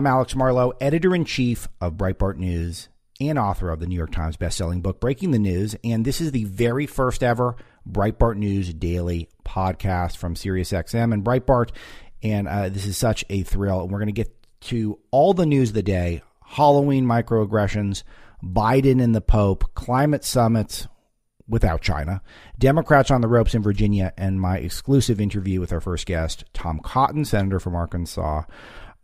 I'm Alex Marlow, editor in chief of Breitbart News and author of the New York Times bestselling book, Breaking the News. And this is the very first ever Breitbart News daily podcast from SiriusXM and Breitbart. And uh, this is such a thrill. And we're going to get to all the news of the day Halloween microaggressions, Biden and the Pope, climate summits without China, Democrats on the ropes in Virginia, and my exclusive interview with our first guest, Tom Cotton, Senator from Arkansas.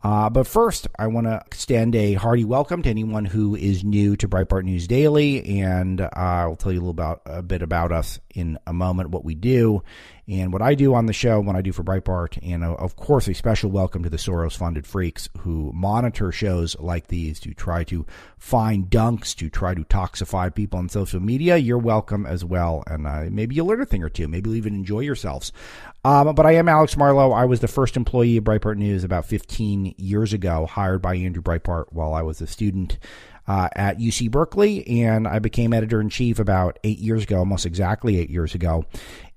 Uh, but first, I want to extend a hearty welcome to anyone who is new to Breitbart News Daily, and uh, I'll tell you a little about a bit about us in a moment, what we do, and what I do on the show, what I do for Breitbart, and uh, of course, a special welcome to the Soros funded freaks who monitor shows like these to try to find dunks, to try to toxify people on social media. You're welcome as well, and uh, maybe you'll learn a thing or two. Maybe you'll even enjoy yourselves. Um, but I am Alex Marlow. I was the first employee of Breitbart News about 15 years ago, hired by Andrew Breitbart while I was a student. Uh, at UC Berkeley, and I became editor in chief about eight years ago, almost exactly eight years ago.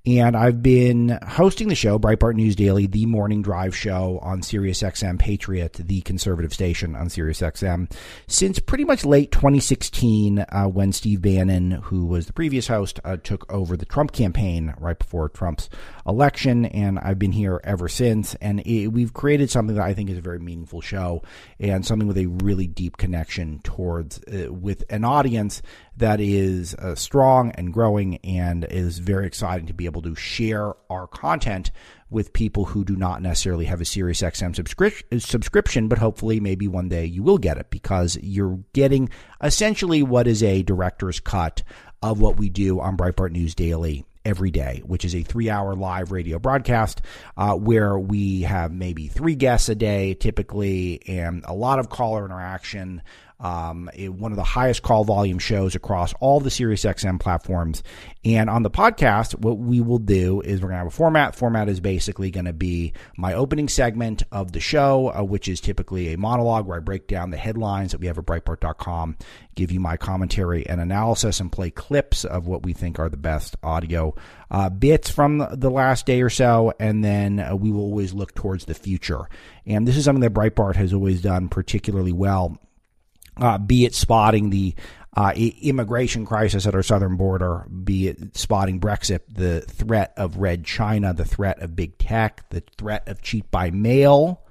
And I've been hosting the show, Breitbart News Daily, the morning drive show on SiriusXM Patriot, the conservative station on SiriusXM, since pretty much late 2016 uh, when Steve Bannon, who was the previous host, uh, took over the Trump campaign right before Trump's election. And I've been here ever since. And it, we've created something that I think is a very meaningful show and something with a really deep connection towards uh, with an audience that is uh, strong and growing and is very exciting to be able to share our content with people who do not necessarily have a SiriusXM subscri- subscription, but hopefully maybe one day you will get it because you're getting essentially what is a director's cut of what we do on Breitbart News Daily every day, which is a three hour live radio broadcast uh, where we have maybe three guests a day typically and a lot of caller interaction um, it, one of the highest call volume shows across all the SiriusXM platforms. And on the podcast, what we will do is we're going to have a format. Format is basically going to be my opening segment of the show, uh, which is typically a monologue where I break down the headlines that we have at Breitbart.com, give you my commentary and analysis, and play clips of what we think are the best audio uh, bits from the last day or so. And then uh, we will always look towards the future. And this is something that Breitbart has always done particularly well uh, be it spotting the uh, immigration crisis at our southern border, be it spotting Brexit, the threat of red China, the threat of big tech, the threat of cheat by mail,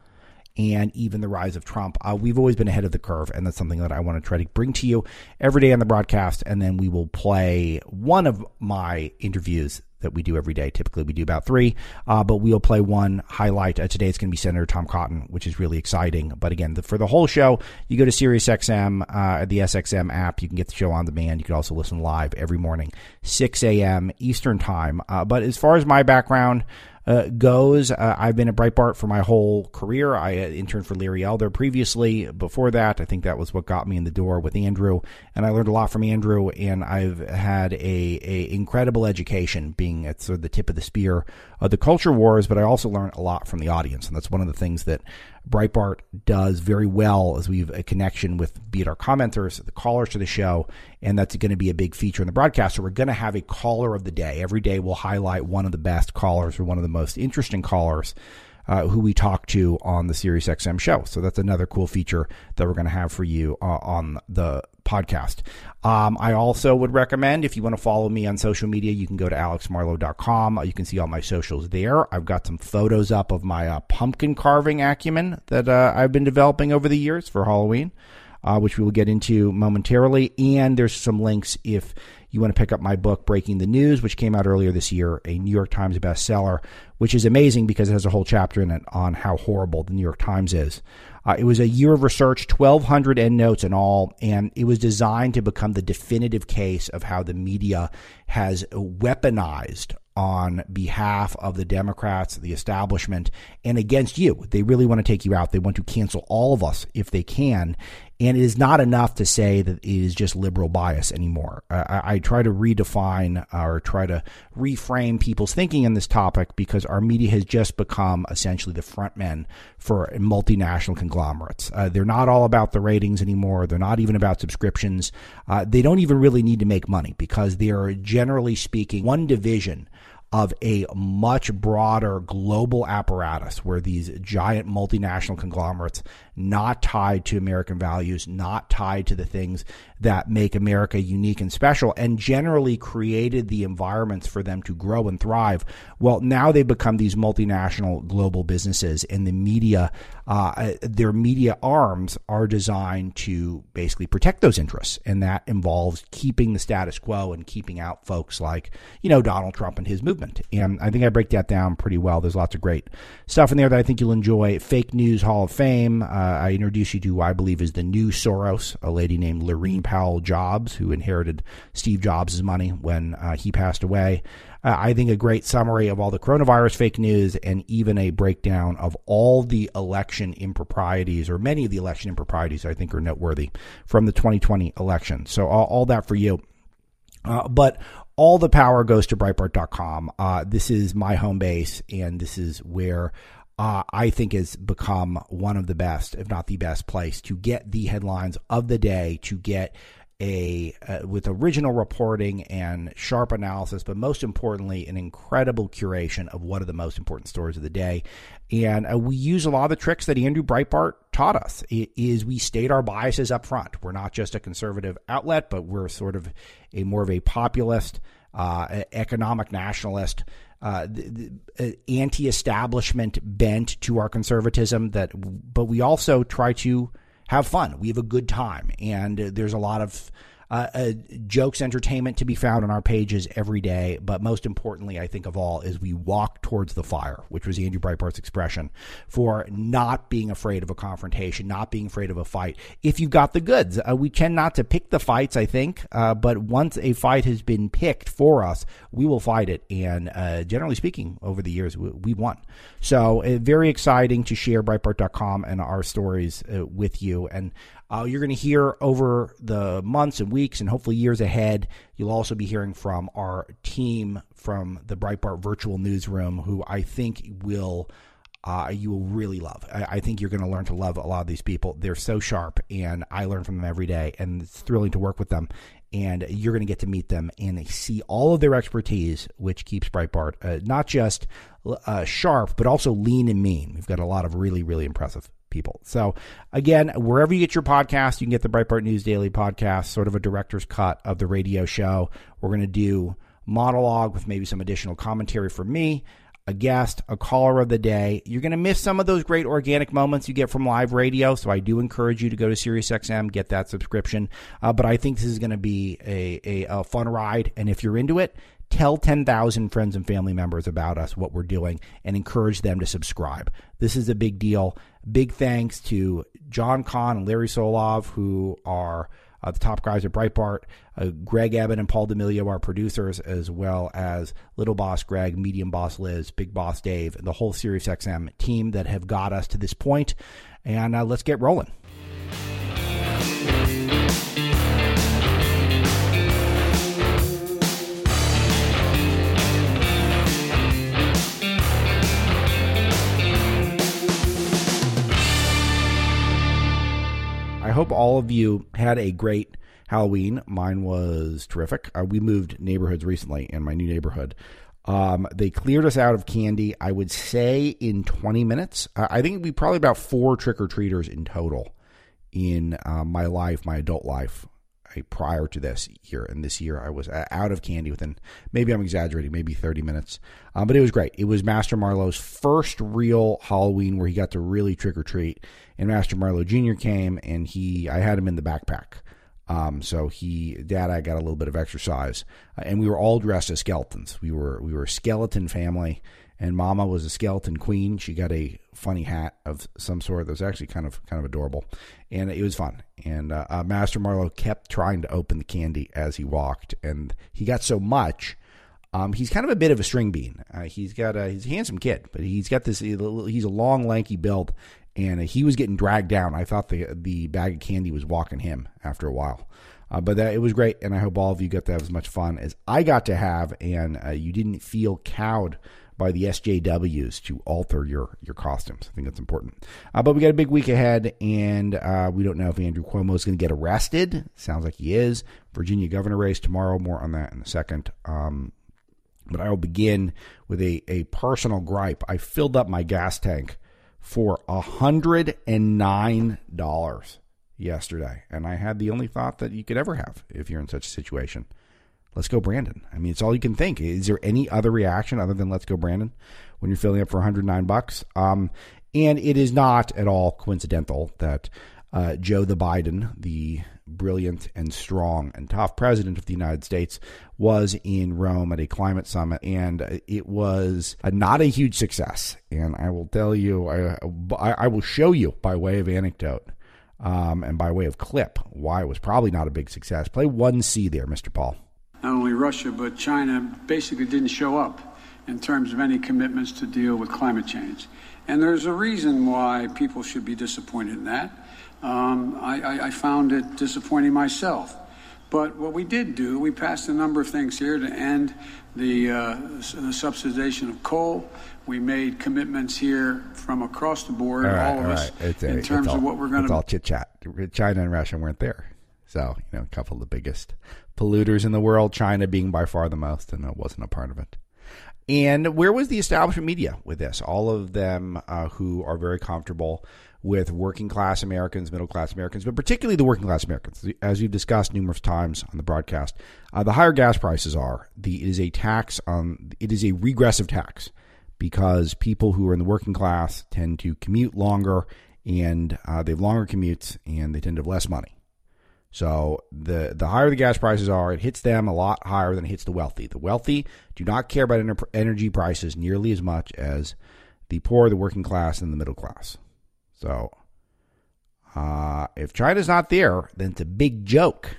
and even the rise of Trump. Uh, we've always been ahead of the curve, and that's something that I want to try to bring to you every day on the broadcast. And then we will play one of my interviews that we do every day. Typically, we do about three, uh, but we'll play one highlight. Uh, today, it's going to be Senator Tom Cotton, which is really exciting. But again, the, for the whole show, you go to SiriusXM, uh, the SXM app. You can get the show on demand. You can also listen live every morning, 6 a.m. Eastern Time. Uh, but as far as my background, uh, goes. Uh, I've been at Breitbart for my whole career. I uh, interned for Larry Elder previously. Before that, I think that was what got me in the door with Andrew, and I learned a lot from Andrew. And I've had a, a incredible education, being at sort of the tip of the spear of the culture wars. But I also learned a lot from the audience, and that's one of the things that Breitbart does very well as we have a connection with be it our commenters, the callers to the show, and that's going to be a big feature in the broadcast. So we're going to have a caller of the day. Every day we'll highlight one of the best callers or one of the most interesting callers uh, who we talk to on the SiriusXM show. So that's another cool feature that we're going to have for you uh, on the podcast. Um, I also would recommend if you want to follow me on social media, you can go to alexmarlow.com. You can see all my socials there. I've got some photos up of my uh, pumpkin carving acumen that uh, I've been developing over the years for Halloween. Uh, which we will get into momentarily. And there's some links if you want to pick up my book, Breaking the News, which came out earlier this year, a New York Times bestseller, which is amazing because it has a whole chapter in it on how horrible the New York Times is. Uh, it was a year of research, 1,200 endnotes in all, and it was designed to become the definitive case of how the media has weaponized on behalf of the Democrats, the establishment, and against you. They really want to take you out. They want to cancel all of us if they can. And it is not enough to say that it is just liberal bias anymore. I, I try to redefine or try to reframe people's thinking on this topic because our media has just become essentially the front men for multinational conglomerates. Uh, they're not all about the ratings anymore. They're not even about subscriptions. Uh, they don't even really need to make money because they are generally speaking one division of a much broader global apparatus where these giant multinational conglomerates, not tied to American values, not tied to the things that make America unique and special, and generally created the environments for them to grow and thrive. Well, now they've become these multinational global businesses, and the media, uh, their media arms are designed to basically protect those interests, and that involves keeping the status quo and keeping out folks like, you know, Donald Trump and his movement. And I think I break that down pretty well. There's lots of great stuff in there that I think you'll enjoy. Fake News Hall of Fame. Uh, I introduce you to I believe is the new Soros, a lady named Laurene Powell Jobs, who inherited Steve Jobs' money when uh, he passed away. Uh, I think a great summary of all the coronavirus fake news and even a breakdown of all the election improprieties or many of the election improprieties I think are noteworthy from the 2020 election. So all, all that for you. Uh, but all the power goes to Breitbart.com. Uh, this is my home base, and this is where uh, I think has become one of the best, if not the best place to get the headlines of the day, to get a uh, with original reporting and sharp analysis, but most importantly, an incredible curation of what are the most important stories of the day. And uh, we use a lot of the tricks that Andrew Breitbart taught us. It is we state our biases up front. We're not just a conservative outlet, but we're sort of a more of a populist, uh, economic nationalist. Uh, uh anti-establishment bent to our conservatism that but we also try to have fun. We have a good time, and uh, there's a lot of uh, uh, jokes, entertainment to be found on our pages every day. But most importantly, I think of all, is we walk towards the fire, which was Andrew Breitbart's expression for not being afraid of a confrontation, not being afraid of a fight. If you've got the goods, uh, we tend not to pick the fights, I think, uh, but once a fight has been picked for us, we will fight it. And uh, generally speaking, over the years, we, we won. So uh, very exciting to share Breitbart.com and our stories with you. And uh, you're going to hear over the months and weeks and hopefully years ahead. You'll also be hearing from our team from the Breitbart Virtual Newsroom, who I think will. Uh, you will really love. I, I think you're going to learn to love a lot of these people. They're so sharp, and I learn from them every day, and it's thrilling to work with them. And you're going to get to meet them and see all of their expertise, which keeps Breitbart uh, not just uh, sharp, but also lean and mean. We've got a lot of really, really impressive people. So, again, wherever you get your podcast, you can get the Breitbart News Daily podcast, sort of a director's cut of the radio show. We're going to do monologue with maybe some additional commentary from me, a guest, a caller of the day. You're going to miss some of those great organic moments you get from live radio. So, I do encourage you to go to SiriusXM, get that subscription. Uh, but I think this is going to be a, a, a fun ride. And if you're into it, tell 10,000 friends and family members about us, what we're doing, and encourage them to subscribe. This is a big deal. Big thanks to John Kahn and Larry Solov, who are uh, the top guys at Breitbart, uh, Greg Ebbett and Paul D'Amelio, our producers, as well as Little Boss Greg, Medium Boss Liz, Big Boss Dave, and the whole SiriusXM team that have got us to this point. And uh, let's get rolling. Hope all of you had a great Halloween. Mine was terrific. Uh, we moved neighborhoods recently in my new neighborhood. Um, they cleared us out of candy, I would say, in 20 minutes. Uh, I think we probably about four trick or treaters in total in uh, my life, my adult life, prior to this year. And this year, I was out of candy within maybe I'm exaggerating, maybe 30 minutes. Um, but it was great. It was Master Marlow's first real Halloween where he got to really trick or treat and Master Marlow Jr. came, and he I had him in the backpack. Um, so he, Dad, I got a little bit of exercise, uh, and we were all dressed as skeletons. We were we were a skeleton family, and Mama was a skeleton queen. She got a funny hat of some sort that was actually kind of kind of adorable, and it was fun. And uh, uh, Master Marlow kept trying to open the candy as he walked, and he got so much. Um, he's kind of a bit of a string bean. Uh, he's got a he's a handsome kid, but he's got this. He's a long, lanky build, and he was getting dragged down. I thought the the bag of candy was walking him after a while. Uh, but that, it was great, and I hope all of you got to have as much fun as I got to have, and uh, you didn't feel cowed by the SJWs to alter your your costumes. I think that's important. Uh, but we got a big week ahead, and uh, we don't know if Andrew Cuomo is going to get arrested. Sounds like he is. Virginia governor race tomorrow. More on that in a second. Um, But I will begin with a, a personal gripe. I filled up my gas tank for $109 yesterday. And I had the only thought that you could ever have if you're in such a situation. Let's go, Brandon. I mean, it's all you can think. Is there any other reaction other than let's go, Brandon, when you're filling up for 109 bucks? Um, and it is not at all coincidental that uh, Joe the Biden, the brilliant and strong and tough president of the United States, was in Rome at a climate summit, and it was a, not a huge success. And I will tell you, I, I will show you by way of anecdote um, and by way of clip why it was probably not a big success. Play 1C there, Mr. Paul. Not only Russia, but China basically didn't show up in terms of any commitments to deal with climate change. And there's a reason why people should be disappointed in that. Um, I, I, found it disappointing myself. But what we did do, we passed a number of things here to end the, uh, the subsidization of coal. We made commitments here from across the board, all, right, all of all us, right. in terms all, of what we're going to. It's all chit chat. China and Russia weren't there. So, you know, a couple of the biggest polluters in the world, China being by far the most, and it wasn't a part of it. And where was the establishment media with this? All of them uh, who are very comfortable with working class Americans, middle class Americans, but particularly the working class Americans. As we've discussed numerous times on the broadcast, uh, the higher gas prices are the it is a tax on it is a regressive tax because people who are in the working class tend to commute longer and uh, they have longer commutes and they tend to have less money. So the the higher the gas prices are, it hits them a lot higher than it hits the wealthy. The wealthy do not care about energy prices nearly as much as the poor, the working class, and the middle class. So uh, if China's not there, then it's a big joke.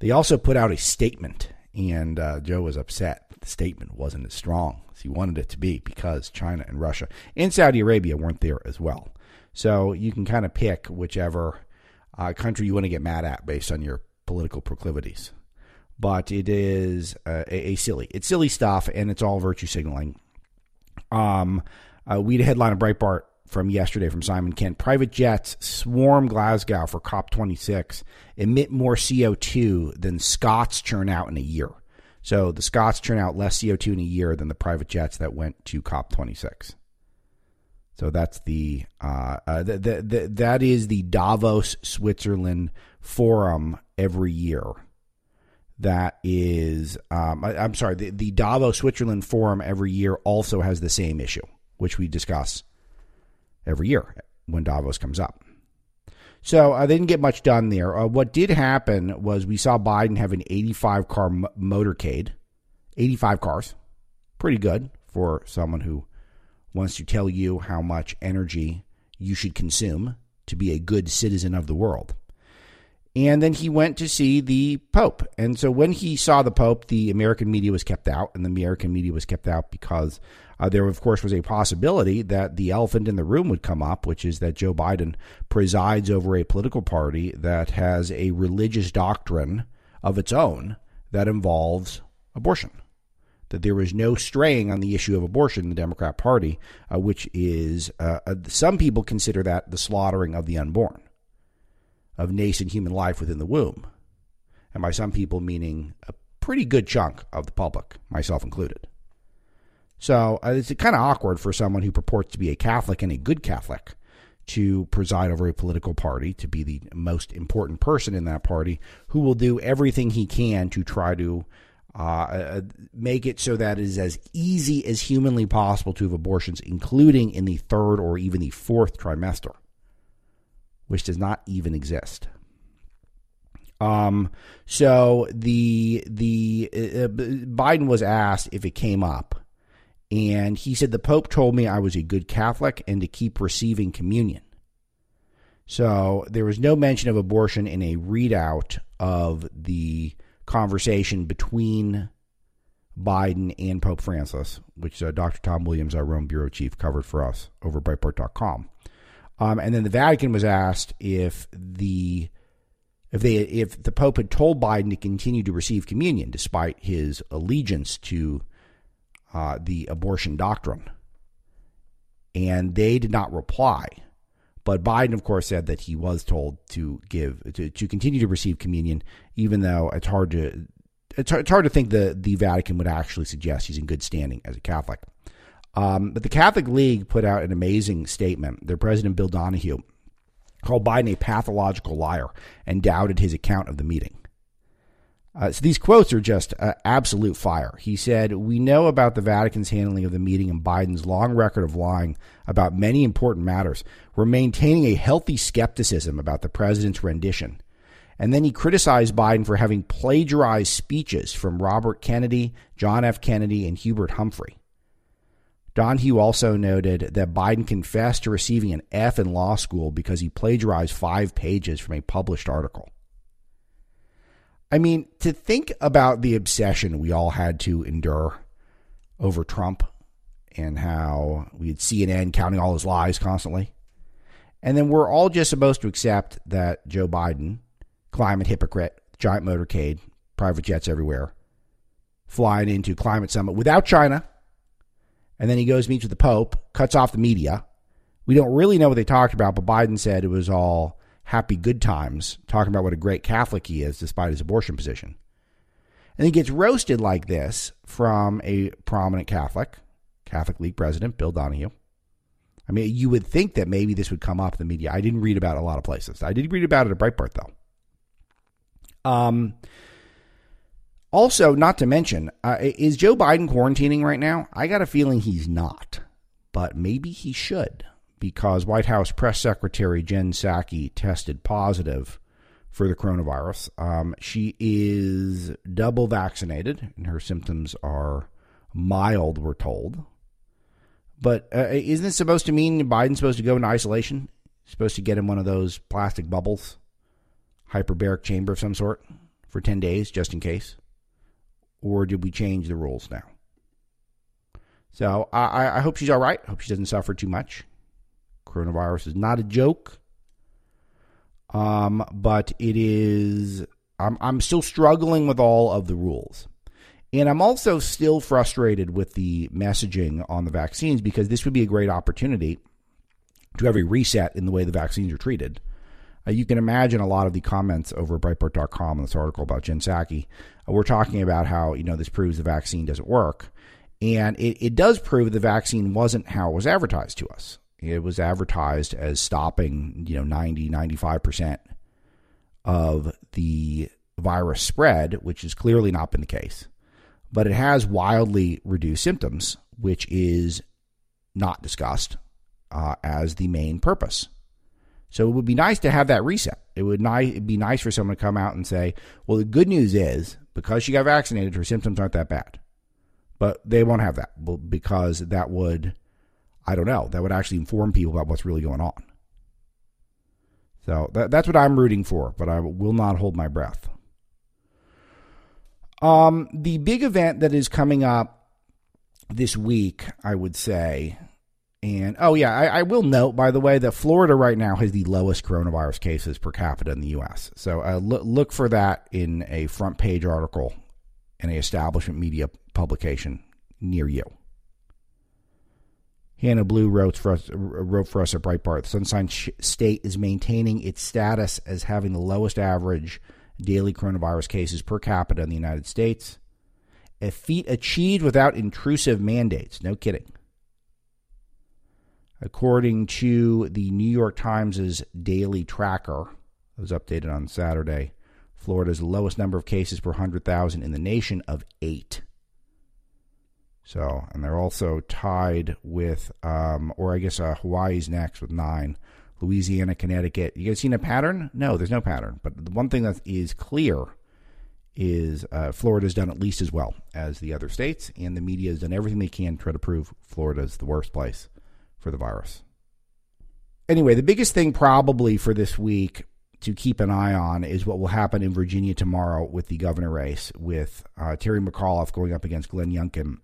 They also put out a statement, and uh, Joe was upset. The statement wasn't as strong as he wanted it to be because China and Russia and Saudi Arabia weren't there as well. So you can kind of pick whichever uh, country you want to get mad at based on your political proclivities. But it is uh, a, a, silly, it's silly stuff, and it's all virtue signaling. Um, uh, we had a headline of Breitbart from yesterday from Simon Kent. Private jets swarm Glasgow for COP26, emit more CO2 than Scots churn out in a year. So the Scots churn out less CO2 in a year than the private jets that went to COP26. So that's the, uh, uh, the, the, the, that is the Davos Switzerland forum every year. That is, um, I, am sorry, the, the Davos Switzerland forum every year also has the same issue, which we discuss every year when Davos comes up. So uh, they didn't get much done there. Uh, what did happen was we saw Biden have an 85 car m- motorcade, 85 cars, pretty good for someone who wants to tell you how much energy you should consume to be a good citizen of the world. And then he went to see the Pope. And so when he saw the Pope, the American media was kept out, and the American media was kept out because uh, there, of course, was a possibility that the elephant in the room would come up, which is that Joe Biden presides over a political party that has a religious doctrine of its own that involves abortion. That there is no straying on the issue of abortion in the Democrat Party, uh, which is, uh, uh some people consider that the slaughtering of the unborn, of nascent human life within the womb. And by some people, meaning a pretty good chunk of the public, myself included. So uh, it's kind of awkward for someone who purports to be a Catholic and a good Catholic to preside over a political party, to be the most important person in that party, who will do everything he can to try to uh, uh, make it so that it is as easy as humanly possible to have abortions, including in the third or even the fourth trimester, which does not even exist. Um, so the the uh, uh Biden was asked if it came up and he said, The Pope told me I was a good Catholic and to keep receiving communion. So there was no mention of abortion in a readout of the conversation between Biden and Pope Francis, which uh, Dr. Tom Williams, our Rome bureau chief, covered for us over Breitbart.com. Um, and then the Vatican was asked if the if they if the Pope had told Biden to continue to receive communion despite his allegiance to uh, the abortion doctrine. And they did not reply. But Biden, of course, said that he was told to give to, to continue to receive communion, even though it's hard to it's, it's hard to think the the Vatican would actually suggest he's in good standing as a Catholic. Um, but the Catholic League put out an amazing statement. Their president Bill Donohue called Biden a pathological liar and doubted his account of the meeting. Uh, so these quotes are just uh, absolute fire. He said, We know about the Vatican's handling of the meeting and Biden's long record of lying about many important matters. We're maintaining a healthy skepticism about the president's rendition. And then he criticized Biden for having plagiarized speeches from Robert Kennedy, John F. Kennedy, and Hubert Humphrey. Donohue also noted that Biden confessed to receiving an F in law school because he plagiarized five pages from a published article. I mean, to think about the obsession we all had to endure over Trump and how we had CNN counting all his lies constantly. And then we're all just supposed to accept that Joe Biden, climate hypocrite, giant motorcade, private jets everywhere, flying into climate summit without China. And then he goes meets with the Pope, cuts off the media. We don't really know what they talked about, but Biden said it was all happy good times talking about what a great Catholic he is despite his abortion position. And he gets roasted like this from a prominent Catholic, Catholic League president, Bill Donohue. I mean, you would think that maybe this would come up in the media. I didn't read about it a lot of places. I did read about it at Breitbart, though. Um, also, not to mention, uh, is Joe Biden quarantining right now? I got a feeling he's not, but maybe he should because White House Press Secretary Jen Psaki tested positive for the coronavirus. Um, she is double vaccinated, and her symptoms are mild, we're told. But uh, isn't it supposed to mean Biden's supposed to go into isolation? Supposed to get in one of those plastic bubbles, hyperbaric chamber of some sort, for 10 days, just in case? Or did we change the rules now? So I, I hope she's all right. Hope she doesn't suffer too much. Coronavirus is not a joke. Um, but it is. I'm I'm still struggling with all of the rules. And I'm also still frustrated with the messaging on the vaccines because this would be a great opportunity to have a reset in the way the vaccines are treated. Uh, you can imagine a lot of the comments over at Breitbart.com in this article about Jen Psaki. Uh, we're talking about how, you know, this proves the vaccine doesn't work. And it, it does prove the vaccine wasn't how it was advertised to us. It was advertised as stopping, you know, 90, 95% of the virus spread, which has clearly not been the case. But it has wildly reduced symptoms, which is not discussed uh, as the main purpose. So it would be nice to have that reset. It would ni- be nice for someone to come out and say, well, the good news is because she got vaccinated, her symptoms aren't that bad. But they won't have that because that would I don't know. That would actually inform people about what's really going on. So that, that's what I'm rooting for, but I will not hold my breath. Um, the big event that is coming up this week, I would say, and oh yeah, I, I, will note by the way that Florida right now has the lowest coronavirus cases per capita in the U.S. So uh, look, look for that in a front page article in a establishment media publication near you. Hannah Bleau wrote for us, wrote for us at Breitbart. Sunshine State is maintaining its status as having the lowest average daily coronavirus cases per capita in the United States. A feat achieved without intrusive mandates. No kidding. According to the New York Times' daily tracker, it was updated on Saturday, Florida's lowest number of cases per 100,000 in the nation of eight. So, and they're also tied with, um, or I guess uh, Hawaii's next with nine. Louisiana, Connecticut. You guys seen a pattern? No, there's no pattern. But the one thing that is clear is uh, Florida's done at least as well as the other states, and the media has done everything they can to try to prove Florida's the worst place for the virus. Anyway, the biggest thing probably for this week to keep an eye on is what will happen in Virginia tomorrow with the governor race, with uh, Terry McAuliffe going up against Glenn Youngkin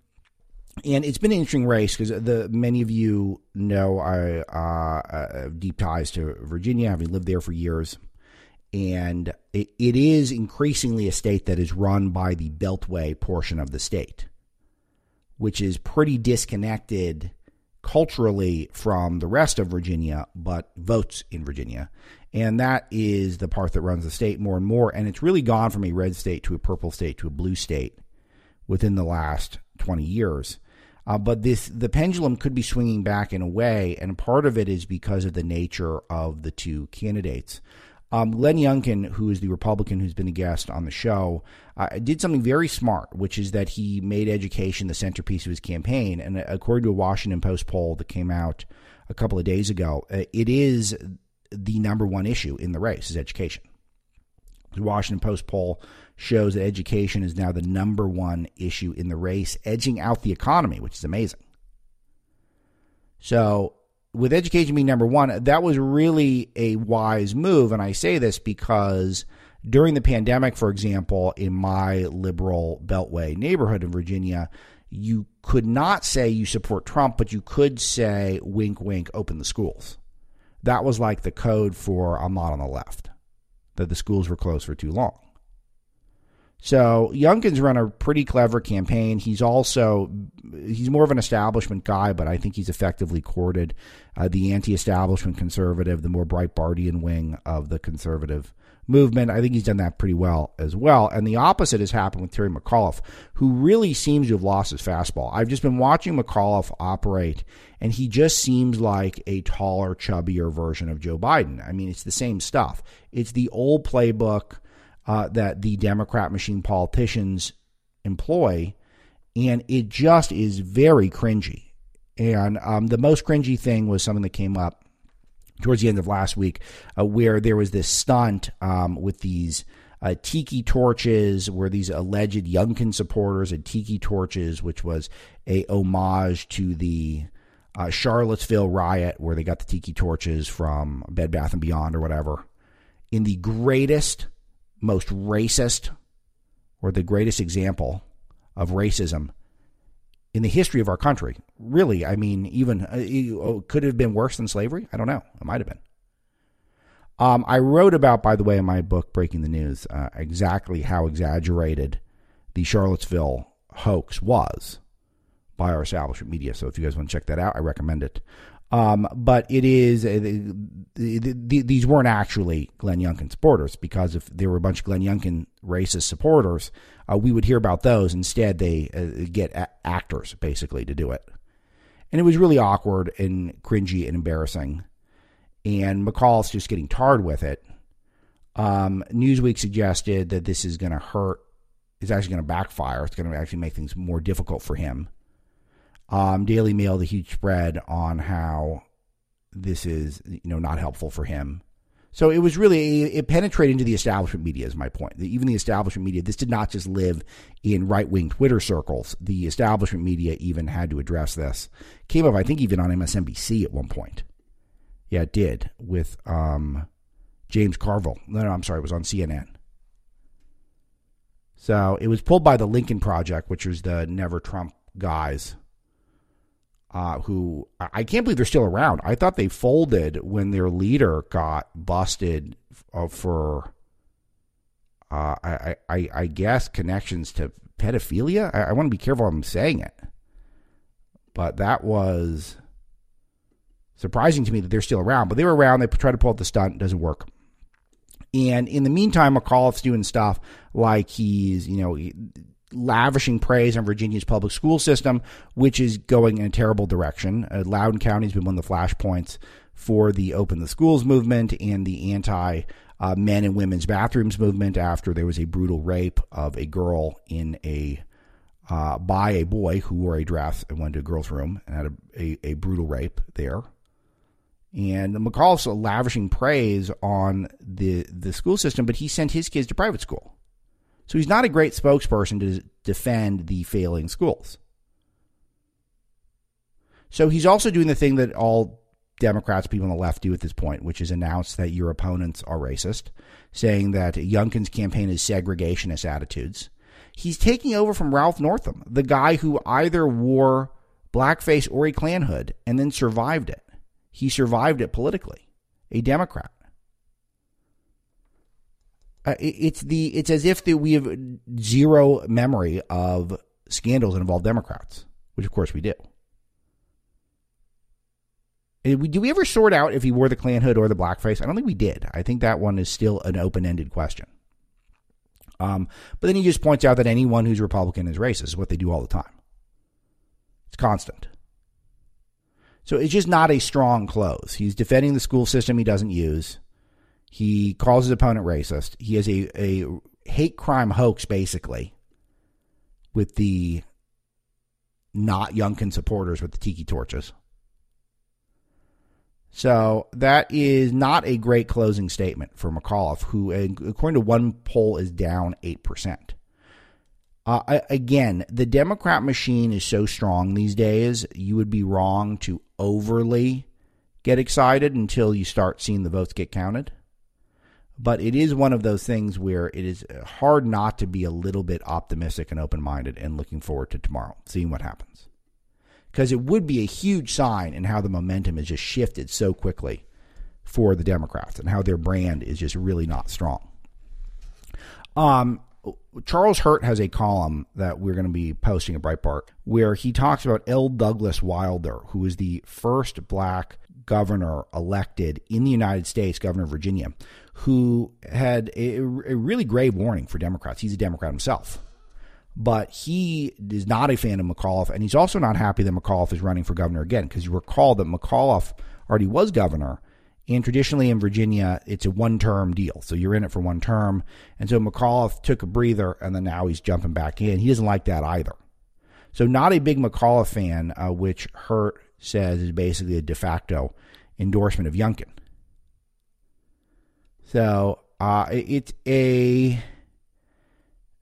and it's been an interesting race because the many of you know I uh, have deep ties to Virginia, having lived there for years, and it, it is increasingly a state that is run by the Beltway portion of the state, which is pretty disconnected culturally from the rest of Virginia, but votes in Virginia. And that is the part that runs the state more and more. And it's really gone from a red state to a purple state to a blue state within the last 20 years. Uh, but this the pendulum could be swinging back in a way, and part of it is because of the nature of the two candidates. Um, Glenn Youngkin, who is the Republican who's been a guest on the show, uh, did something very smart, which is that he made education the centerpiece of his campaign. And according to a Washington Post poll that came out a couple of days ago, uh, it is the number one issue in the race is education. The Washington Post poll shows that education is now the number one issue in the race, edging out the economy, which is amazing. So, with education being number one, that was really a wise move. And I say this because during the pandemic, for example, in my liberal Beltway neighborhood in Virginia, you could not say you support Trump, but you could say, wink, wink, open the schools. That was like the code for I'm not on the left, that the schools were closed for too long. So Youngkin's run a pretty clever campaign. He's also he's more of an establishment guy, but I think he's effectively courted uh, the anti-establishment conservative, the more Breitbartian wing of the conservative movement. I think he's done that pretty well as well. And the opposite has happened with Terry McAuliffe, who really seems to have lost his fastball. I've just been watching McAuliffe operate, and he just seems like a taller, chubbier version of Joe Biden. I mean, it's the same stuff. It's the old playbook uh, that the Democrat machine politicians employ, and it just is very cringy. And um, the most cringy thing was something that came up towards the end of last week, uh, where there was this stunt um, with these uh, tiki torches, where these alleged Youngkin supporters had tiki torches, which was a homage to the uh, Charlottesville riot, where they got the tiki torches from Bed Bath and Beyond or whatever. In the greatest most racist or the greatest example of racism in the history of our country. Really, I mean, even uh, oh, could it have been worse than slavery? I don't know. It might have been. Um, I wrote about, by the way, in my book, Breaking the News, uh, exactly how exaggerated the Charlottesville hoax was by our establishment media. So if you guys want to check that out, I recommend it. Um, but it is uh, the, the, the, these weren't actually Glenn Youngkin supporters because if there were a bunch of Glenn Youngkin racist supporters, uh, we would hear about those. Instead, they uh, get a- actors basically to do it, and it was really awkward and cringy and embarrassing. And McAuliffe's just getting tarred with it. Um, Newsweek suggested that this is going to hurt. It's actually going to backfire. It's going to actually make things more difficult for him um, Daily Mail, the huge spread on how this is, you know, not helpful for him. So it was really it penetrated into the establishment media. Is my point. Even the establishment media. This did not just live in right wing Twitter circles. The establishment media even had to address this. Came up, I think, even on MSNBC at one point. Yeah, it did with um, James Carville. No, no, I'm sorry, it was on CNN. So it was pulled by the Lincoln Project, which was the Never Trump guys uh, who I can't believe they're still around. I thought they folded when their leader got busted uh, for, uh, I, I, I, guess, connections to pedophilia. I, I want to be careful I'm saying it. But that was surprising to me that they're still around. But they were around. They tried to pull the stunt. It doesn't work. And in the meantime, McAuliffe's doing stuff like he's, you know, lavishing praise on Virginia's public school system, which is going in a terrible direction. Uh, Loudoun County has been one of the flashpoints for the Open the Schools movement and the anti uh, men and women's bathrooms movement after there was a brutal rape of a girl in a uh, by a boy who wore a dress and went to a girl's room and had a, a, a brutal rape there. And McAuliffe's lavishing praise on the the school system, but he sent his kids to private school. So he's not a great spokesperson to defend the failing schools. So he's also doing the thing that all Democrats, people on the left do at this point, which is announce that your opponents are racist, saying that Youngkin's campaign is segregationist attitudes. He's taking over from Ralph Northam, the guy who either wore blackface or a Klan hood and then survived it. He survived it politically, a Democrat. Uh, it's the it's as if the, we have zero memory of scandals that involve Democrats, which of course we do. Do we ever sort out if he wore the Klan hood or the blackface? I don't think we did. I think that one is still an open ended question. Um, but then he just points out that anyone who's Republican is racist, is what they do all the time. It's constant. So it's just not a strong close. He's defending the school system he doesn't use. He calls his opponent racist. He has a, a hate crime hoax, basically, with the not Youngkin supporters with the tiki torches. So that is not a great closing statement for McAuliffe, who, according to one poll, is down 8%. Uh, again, the Democrat machine is so strong these days, you would be wrong to overly get excited until you start seeing the votes get counted. But it is one of those things where it is hard not to be a little bit optimistic and open minded and looking forward to tomorrow, seeing what happens because it would be a huge sign in how the momentum has just shifted so quickly for the Democrats and how their brand is just really not strong. Um, Charles Hurt has a column that we're going to be posting at Breitbart where he talks about L. Douglas Wilder, who is the first black governor elected in the United States, governor of Virginia, who had a, a really grave warning for Democrats. He's a Democrat himself but he is not a fan of McAuliffe, and he's also not happy that McAuliffe is running for governor again because you recall that McAuliffe already was governor, and traditionally in Virginia, it's a one term deal. So you're in it for one term. And so McAuliffe took a breather, and then now he's jumping back in. He doesn't like that either. So, not a big McAuliffe fan, uh, which Hurt says is basically a de facto endorsement of Youngkin. So, uh, it's a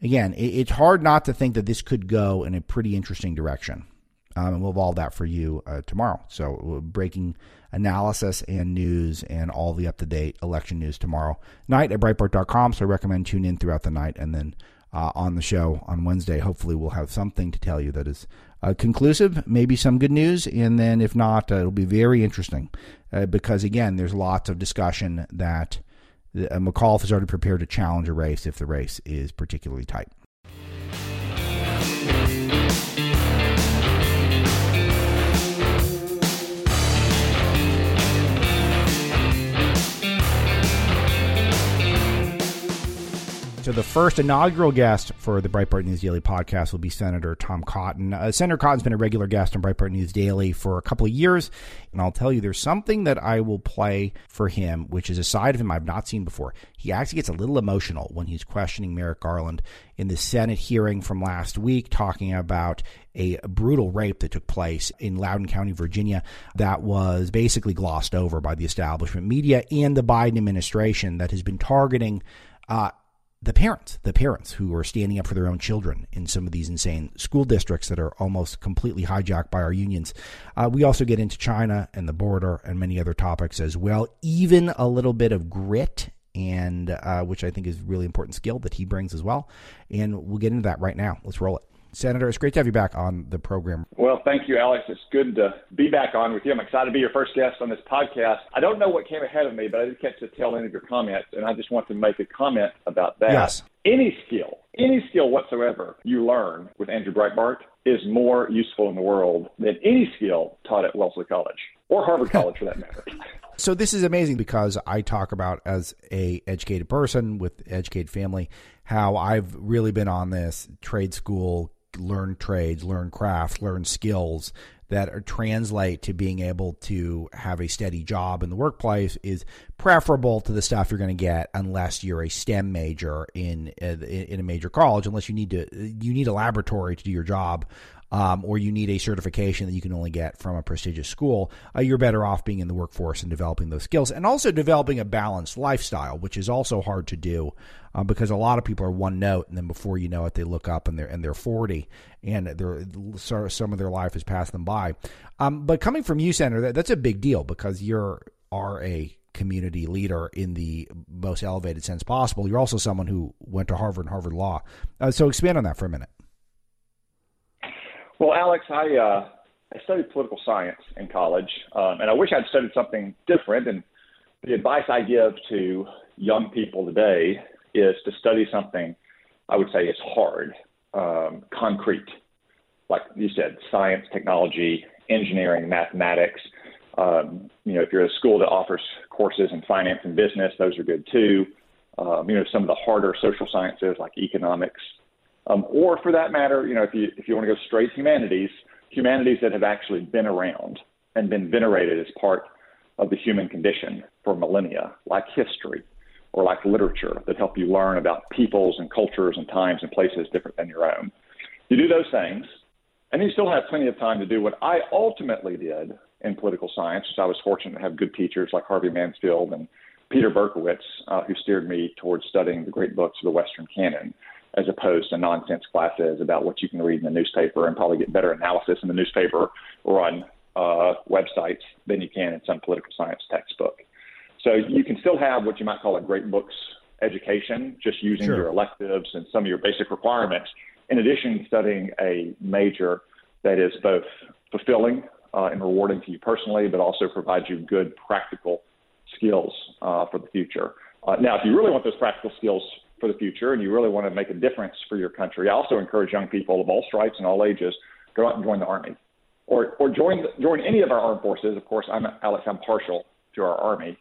again, it's hard not to think that this could go in a pretty interesting direction. Um, and we'll evolve that for you uh, tomorrow. So, breaking analysis and news and all the up to date election news tomorrow night at Breitbart.com. So, I recommend tune in throughout the night and then uh, on the show on Wednesday. Hopefully, we'll have something to tell you that is uh, conclusive, maybe some good news. And then, if not, uh, it'll be very interesting uh, because, again, there's lots of discussion that uh, McAuliffe is already prepared to challenge a race if the race is particularly tight. So the first inaugural guest for the Breitbart News Daily podcast will be Senator Tom Cotton. Uh, Senator Cotton's been a regular guest on Breitbart News Daily for a couple of years, and I'll tell you, there's something that I will play for him, which is a side of him I've not seen before. He actually gets a little emotional when he's questioning Merrick Garland in the Senate hearing from last week, talking about a brutal rape that took place in Loudoun County, Virginia, that was basically glossed over by the establishment media and the Biden administration that has been targeting. Uh, the parents, the parents who are standing up for their own children in some of these insane school districts that are almost completely hijacked by our unions. Uh, we also get into China and the border and many other topics as well, even a little bit of grit and uh, which I think is really important skill that he brings as well. And we'll get into that right now. Let's roll it. Senator, it's great to have you back on the program. Well, thank you, Alex. It's good to be back on with you. I'm excited to be your first guest on this podcast. I don't know what came ahead of me, but I did catch the tail end of your comments, and I just want to make a comment about that. Yes. Any skill, any skill whatsoever you learn with Andrew Breitbart is more useful in the world than any skill taught at Wellesley College or Harvard College for that matter. So this is amazing because I talk about as a educated person with educated family how I've really been on this trade school learn trades, learn craft, learn skills that translate to being able to have a steady job in the workplace is preferable to the stuff you're going to get unless you're a STEM major in uh, in a major college. Unless you need to you need a laboratory to do your job um, or you need a certification that you can only get from a prestigious school, uh, you're better off being in the workforce and developing those skills and also developing a balanced lifestyle, which is also hard to do uh, because a lot of people are one note and then before you know it, they look up and they're, and they're 40 and they're, some of their life has passed them by. Um, but coming from you, Senator, that, that's a big deal because you're are a community leader in the most elevated sense possible. You're also someone who went to Harvard and Harvard Law. Uh, so expand on that for a minute. Well, Alex, I uh, I studied political science in college, um, and I wish I'd studied something different. And the advice I give to young people today is to study something I would say is hard, um, concrete, like you said, science, technology, engineering, mathematics, Um, you know, if you're a school that offers courses in finance and business, those are good too. Um, you know, some of the harder social sciences like economics, um, or for that matter, you know, if you if you want to go straight humanities, humanities that have actually been around and been venerated as part of the human condition for millennia, like history or like literature that help you learn about peoples and cultures and times and places different than your own. You do those things, and you still have plenty of time to do what I ultimately did in political science. I was fortunate to have good teachers like Harvey Mansfield and Peter Berkowitz, uh, who steered me towards studying the great books of the Western canon, as opposed to nonsense classes about what you can read in the newspaper and probably get better analysis in the newspaper or on uh, websites than you can in some political science textbook. So you can still have what you might call a great books education, just using sure. your electives and some of your basic requirements, in addition to studying a major that is both fulfilling uh, and rewarding to you personally, but also provides you good practical skills uh, for the future. Uh, now, if you really want those practical skills for the future and you really want to make a difference for your country, I also encourage young people of all stripes and all ages go out and join the Army or, or join, join any of our armed forces. Of course, I'm Alex, I'm partial to our Army.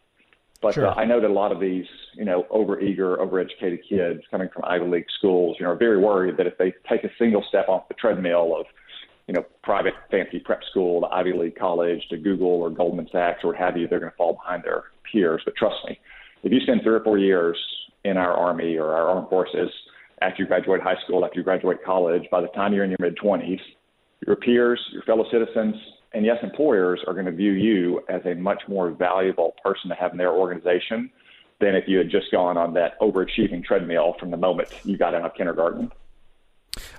But sure. uh, I know that a lot of these, you know, overeager, overeducated kids coming from Ivy League schools, you know, are very worried that if they take a single step off the treadmill of, you know, private fancy prep school, to Ivy League college, to Google or Goldman Sachs or what have you, they're going to fall behind their peers. But trust me, if you spend three or four years in our Army or our armed forces after you graduate high school, after you graduate college, by the time you're in your mid 20s, your peers, your fellow citizens, and yes, employers are going to view you as a much more valuable person to have in their organization than if you had just gone on that overachieving treadmill from the moment you got out of kindergarten.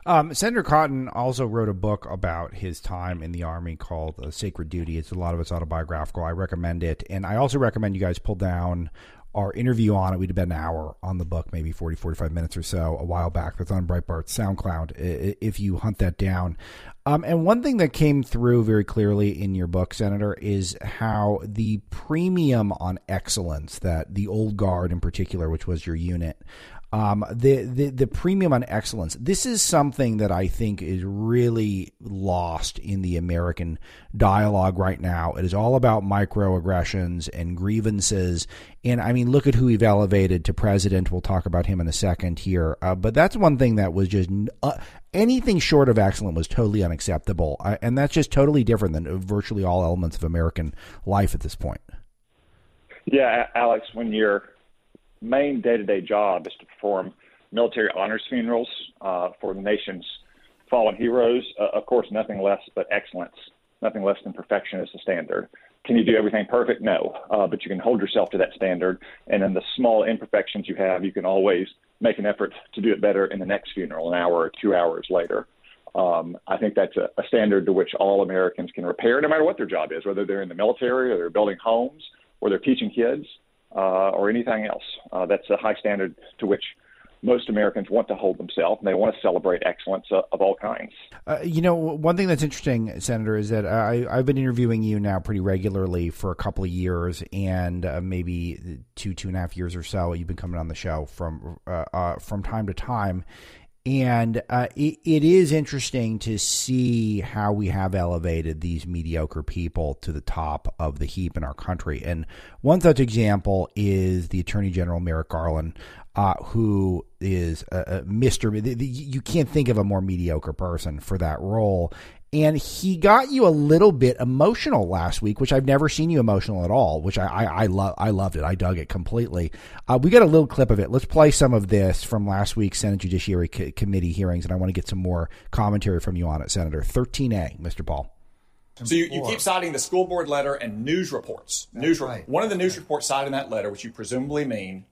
Um, Senator Cotton also wrote a book about his time in the Army called uh, Sacred Duty. It's a lot of it's autobiographical. I recommend it. And I also recommend you guys pull down our interview on it. We did about an hour on the book, maybe 40, 45 minutes or so a while back. That's on Breitbart's SoundCloud if you hunt that down. Um, and one thing that came through very clearly in your book, Senator, is how the premium on excellence that the old guard in particular, which was your unit, um, the, the the premium on excellence. This is something that I think is really lost in the American dialogue right now. It is all about microaggressions and grievances. And I mean, look at who we've elevated to president. We'll talk about him in a second here. Uh, but that's one thing that was just uh, anything short of excellent was totally unacceptable. Uh, and that's just totally different than virtually all elements of American life at this point. Yeah, Alex, when you're main day to day job is to perform military honors funerals uh, for the nation's fallen heroes. Uh, of course, nothing less but excellence, nothing less than perfection is the standard. Can you do everything perfect? No, uh, but you can hold yourself to that standard. And in the small imperfections you have, you can always make an effort to do it better in the next funeral, an hour or two hours later. Um, I think that's a, a standard to which all Americans can repair, no matter what their job is, whether they're in the military or they're building homes or they're teaching kids or anything else. Uh, that's a high standard to which most Americans want to hold themselves, and they want to celebrate excellence uh, of all kinds. Uh, you know, one thing that's interesting, Senator, is that I, have been interviewing you now pretty regularly for a couple of years, and uh, maybe two, two and a half years or so. You've been coming on the show from uh, uh, from time to time, and uh, it, it is interesting to see how we have elevated these mediocre people to the top of the heap in our country. And one such example is the Attorney General Merrick Garland, uh, who is a, a Mr. You can't think of a more mediocre person for that role and he got you a little bit emotional last week, which I've never seen you emotional at all. Which I I, I love. I loved it. I dug it completely. Uh, we got a little clip of it. Let's play some of this from last week's Senate Judiciary C- Committee hearings, and I want to get some more commentary from you on it, Senator. 13A, Mr. Paul. So you, you keep citing the school board letter and news reports. That's news right. One of the news reports cited in that letter, which you presumably mean,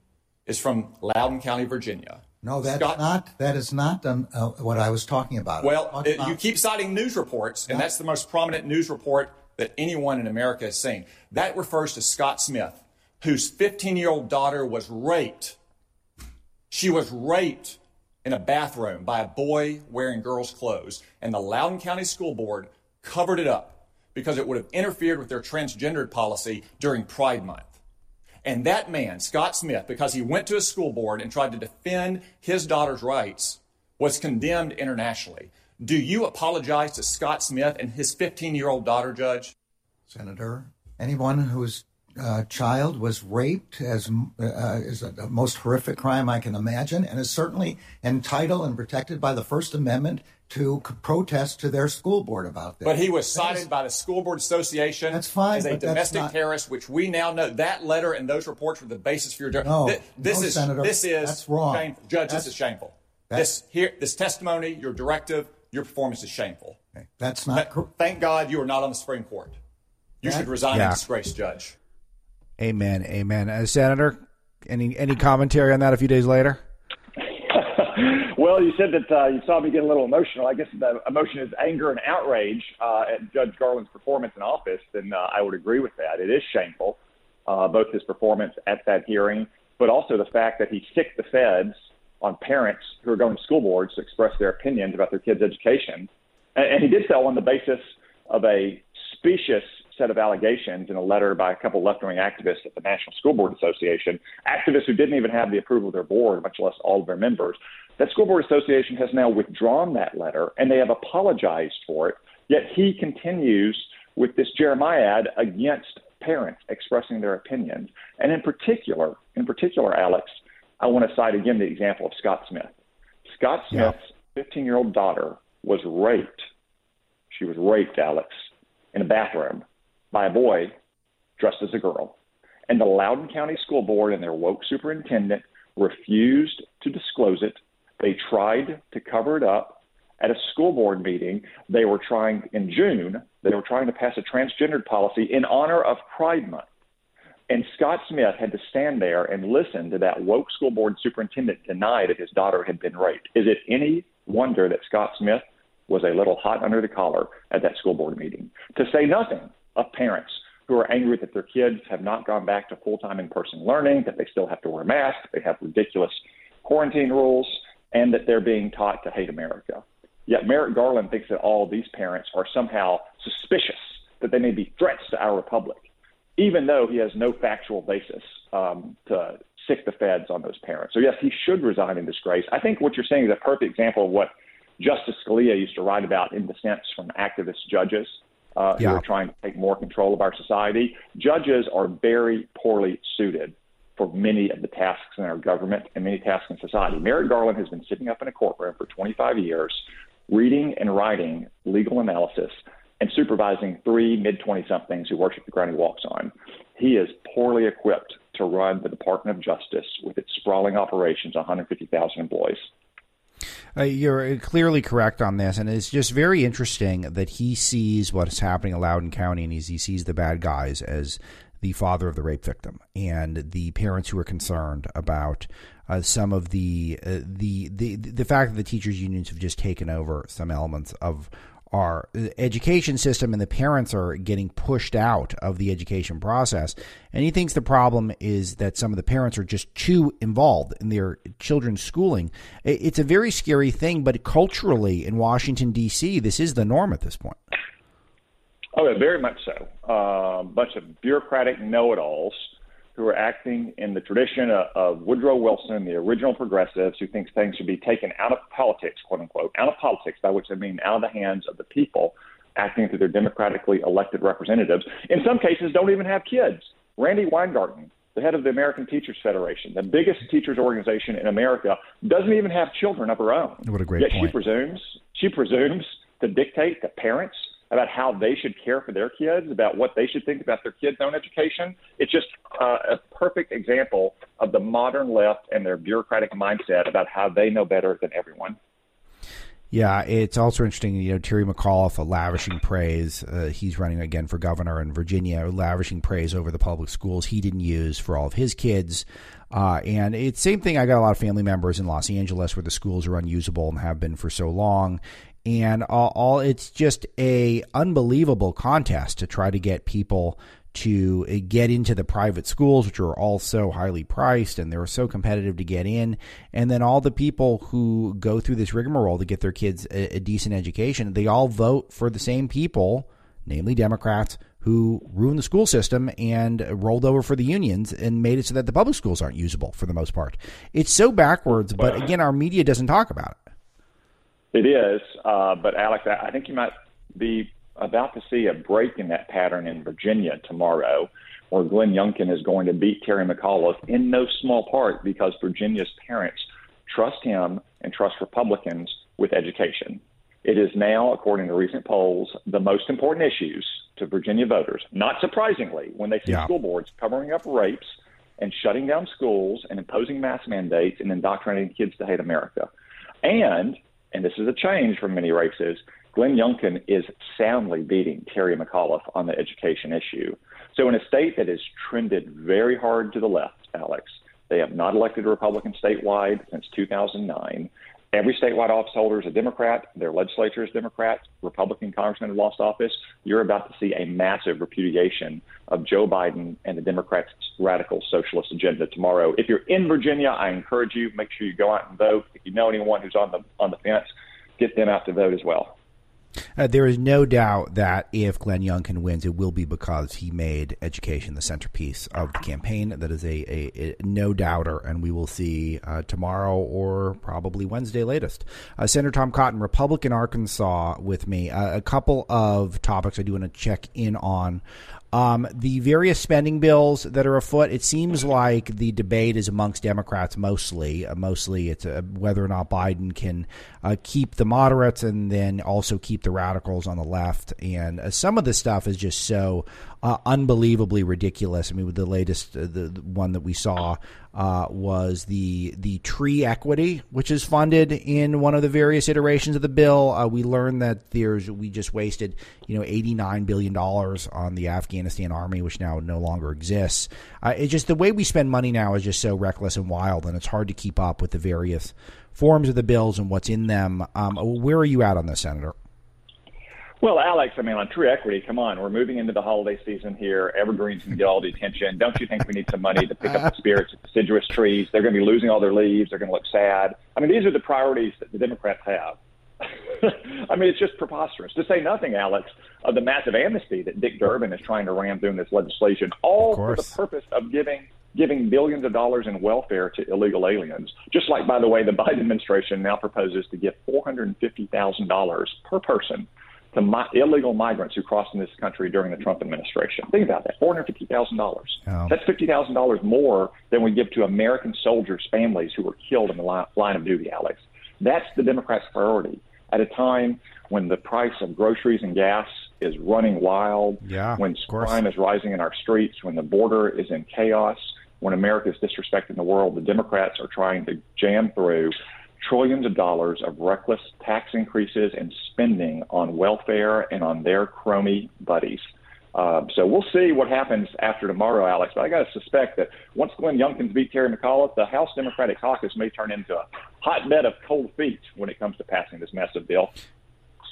is from Loudoun County, Virginia. No, that's Scott, not. That is not um, uh, what I was talking about. Well, it, you keep citing news reports, and that's the most prominent news report that anyone in America has seen. That refers to Scott Smith, whose 15-year-old daughter was raped. She was raped in a bathroom by a boy wearing girls' clothes, and the Loudoun County School Board covered it up because it would have interfered with their transgendered policy during Pride Month. And that man, Scott Smith, because he went to a school board and tried to defend his daughter's rights, was condemned internationally. Do you apologize to Scott Smith and his 15 year old daughter, Judge? Senator, anyone whose uh, child was raped as uh, is the most horrific crime I can imagine, and is certainly entitled and protected by the First Amendment to protest to their school board about this. But he was cited by the School Board Association That's fine, as a domestic not- terrorist, which we now know that letter and those reports were the basis for your judgment. No, Th- this no, is Senator, this is that's wrong. shameful. Judge, That's- this is shameful. This here, this testimony, your directive, your performance is shameful. That's not. cor- Thank God you are not on the Supreme Court. You That- should resign Yeah. in disgrace, Judge. Amen. Amen. Uh, Senator, any any commentary on that a few days later? Well, you said that uh, you saw me get a little emotional. I guess the emotion is anger and outrage uh, at Judge Garland's performance in office, and uh, I would agree with that. It is shameful, uh, both his performance at that hearing, but also the fact that he sicked the feds on parents who are going to school boards to express their opinions about their kids' education. And, and he did so on the basis of a specious set of allegations in a letter by a couple left wing activists at the National School Board Association, activists who didn't even have the approval of their board, much less all of their members. That School Board Association has now withdrawn that letter and they have apologized for it, yet he continues with this Jeremiad against parents expressing their opinions. And in particular, in particular, Alex, I want to cite again the example of Scott Smith. Scott Smith's 15 year old daughter was raped. She was raped, Alex, in a bathroom by a boy dressed as a girl. And the Loudoun County School Board and their woke superintendent refused to disclose it. They tried to cover it up. At a school board meeting, they were trying, in June, they were trying to pass a transgendered policy in honor of Pride Month. And Scott Smith had to stand there and listen to that woke school board superintendent deny that his daughter had been raped. Is it any wonder that Scott Smith was a little hot under the collar at that school board meeting? To say nothing of parents who are angry that their kids have not gone back to full time in person learning, that they still have to wear masks, they have ridiculous quarantine rules, and that they're being taught to hate America. Yet Merrick Garland thinks that all these parents are somehow suspicious, that they may be threats to our republic even though he has no factual basis um, to sick the feds on those parents. So, yes, he should resign in disgrace. I think what you're saying is a perfect example of what Justice Scalia used to write about in dissents from activist judges uh, Yeah. who are trying to take more control of our society. Judges are very poorly suited for many of the tasks in our government and many tasks in society. Merrick Garland has been sitting up in a courtroom for 25 years, reading and writing legal analysis and supervising three mid 20 somethings who worship the ground he walks on. He is poorly equipped to run the Department of Justice with its sprawling operations, 150,000 employees. Uh, you're clearly correct on this, and it's just very interesting that he sees what is happening in Loudoun County, and he sees the bad guys as the father of the rape victim and the parents who are concerned about uh, some of the, uh, the the the fact that the teachers unions have just taken over some elements of our education system and the parents are getting pushed out of the education process. And he thinks the problem is that some of the parents are just too involved in their children's schooling. It's a very scary thing, but culturally in Washington, D.C., this is the norm at this point. Oh, very much so. A bunch of bureaucratic know it alls who are acting in the tradition of, of Woodrow Wilson, the original progressives, who thinks things should be taken out of politics, quote unquote, out of politics, by which I mean out of the hands of the people acting through their democratically elected representatives. In some cases, don't even have kids. Randi Weingarten, the head of the American Teachers Federation, the biggest teachers organization in America, doesn't even have children of her own. What a great Yet point. she presumes she presumes to dictate to parents about how they should care for their kids, about what they should think about their kids' own education. It's just uh, a perfect example of the modern left and their bureaucratic mindset about how they know better than everyone. Yeah, it's also interesting. You know, Terry McAuliffe lavishing praise. Uh, he's running again for governor in Virginia, lavishing praise over the public schools he didn't use for all of his kids. Uh, and it's same thing. I got a lot of family members in Los Angeles where the schools are unusable and have been for so long. And all, all it's just a unbelievable contest to try to get people to uh, get into the private schools, which are all so highly priced and they're so competitive to get in. And then all the people who go through this rigmarole to get their kids a, a decent education, they all vote for the same people, namely Democrats, who ruined the school system and rolled over for the unions and made it so that the public schools aren't usable for the most part. It's so backwards, but again, our media doesn't talk about it. It is, uh, but Alex, I think you might be about to see a break in that pattern in Virginia tomorrow, where Glenn Youngkin is going to beat Terry McAuliffe in no small part because Virginia's parents trust him and trust Republicans with education. It is now, according to recent polls, the most important issues to Virginia voters. Not surprisingly, when they see yeah. school boards covering up rapes and shutting down schools and imposing mask mandates and indoctrinating kids to hate America. And, and this is a change from many races, Glenn Youngkin is soundly beating Terry McAuliffe on the education issue. So, in a state that has trended very hard to the left, Alex, they have not elected a Republican statewide since 2009. Every statewide office holder is a Democrat. Their legislature is Democrat. Republican congressmen have lost office. You're about to see a massive repudiation of Joe Biden and the Democrats' radical socialist agenda tomorrow. If you're in Virginia, I encourage you make sure you go out and vote. If you know anyone who's on the on the fence, get them out to vote as well. Uh, there is no doubt that if Glenn Youngkin wins, it will be because he made education the centerpiece of the campaign. That is a, a, a no doubter, and we will see uh, tomorrow or probably Wednesday latest. Uh, Senator Tom Cotton, Republican Arkansas, with me. Uh, a couple of topics I do want to check in on. Um, the various spending bills that are afoot, it seems like the debate is amongst Democrats mostly. Uh, mostly, it's uh, whether or not Biden can uh, keep the moderates and then also keep the radicals on the left. And uh, some of the stuff is just so uh, unbelievably ridiculous. I mean, the latest, uh, the, the, one that we saw uh, was the the tree equity, which is funded in one of the various iterations of the bill. Uh, we learned that there's we just wasted you know eighty nine billion dollars on the Afghanistan army, which now no longer exists. Uh, it's just the way we spend money now is just so reckless and wild, and it's hard to keep up with the various forms of the bills and what's in them. Um, where are you at on this, Senator? Well, Alex, I mean, on tree equity, come on, we're moving into the holiday season here. Evergreens can get all the attention. Don't you think we need some money to pick up the spirits of deciduous trees? They're going to be losing all their leaves. They're going to look sad. I mean, these are the priorities that the Democrats have. I mean, it's just preposterous. To say nothing, Alex, of the massive amnesty that Dick Durbin is trying to ram through in this legislation, all for the purpose of giving giving billions of dollars in welfare to illegal aliens. Just like, by the way, the Biden administration now proposes to give $450,000 per person to mi- illegal migrants who crossed in this country during the Trump administration. Think about that four hundred fifty thousand dollars. Oh. That's fifty thousand dollars more than we give to American soldiers' families who were killed in the line, line of duty. Alex, that's the Democrats' priority at a time when the price of groceries and gas is running wild. Yeah, when crime is rising in our streets, when the border is in chaos, when America is disrespecting the world, the Democrats are trying to jam through trillions of dollars of reckless tax increases and spending on welfare and on their crony buddies. Uh, so we'll see what happens after tomorrow, Alex. But I got to suspect that once Glenn Youngkin's beat Terry McAuliffe, the House Democratic caucus may turn into a hotbed of cold feet when it comes to passing this massive bill.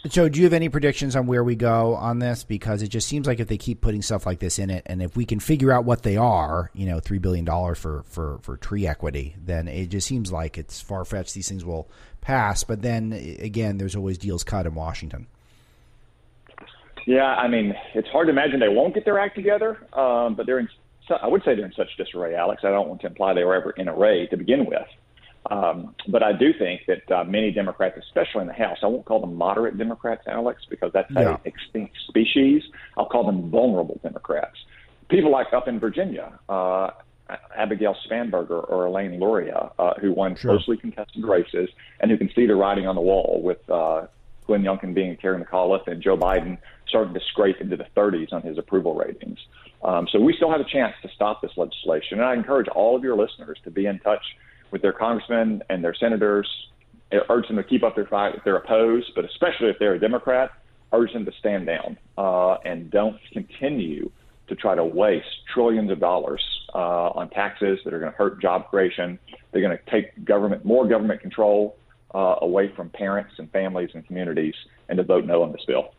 So, do you have any predictions on where we go on this? Because it just seems like if they keep putting stuff like this in it, and if we can figure out what they are, you know, three billion dollars for for for tree equity, then it just seems like it's far fetched. These things will pass, but then again, there's always deals cut in Washington. Yeah, I mean, it's hard to imagine they won't get their act together, um, but they're in. I would say they're in such disarray, Alex. I don't want to imply they were ever in array to begin with. Um, but I do think that uh, many Democrats, especially in the House, I won't call them moderate Democrats, Alex, because that's yeah. an extinct species. I'll call them vulnerable Democrats. People like up in Virginia, uh, Abigail Spanberger or Elaine Luria, uh, who won sure. closely contested races and who can see the writing on the wall with uh, Glenn Youngkin being Terry McAuliffe and Joe Biden starting to scrape into the 30s on his approval ratings. Um, so we still have a chance to stop this legislation. And I encourage all of your listeners to be in touch with their congressmen and their senators, urge them to keep up their fight if they're opposed, but especially if they're a Democrat, urge them to stand down uh, and don't continue to try to waste trillions of dollars uh, on taxes that are going to hurt job creation. They're going to take government more government control uh, away from parents and families and communities, and to vote no on this bill.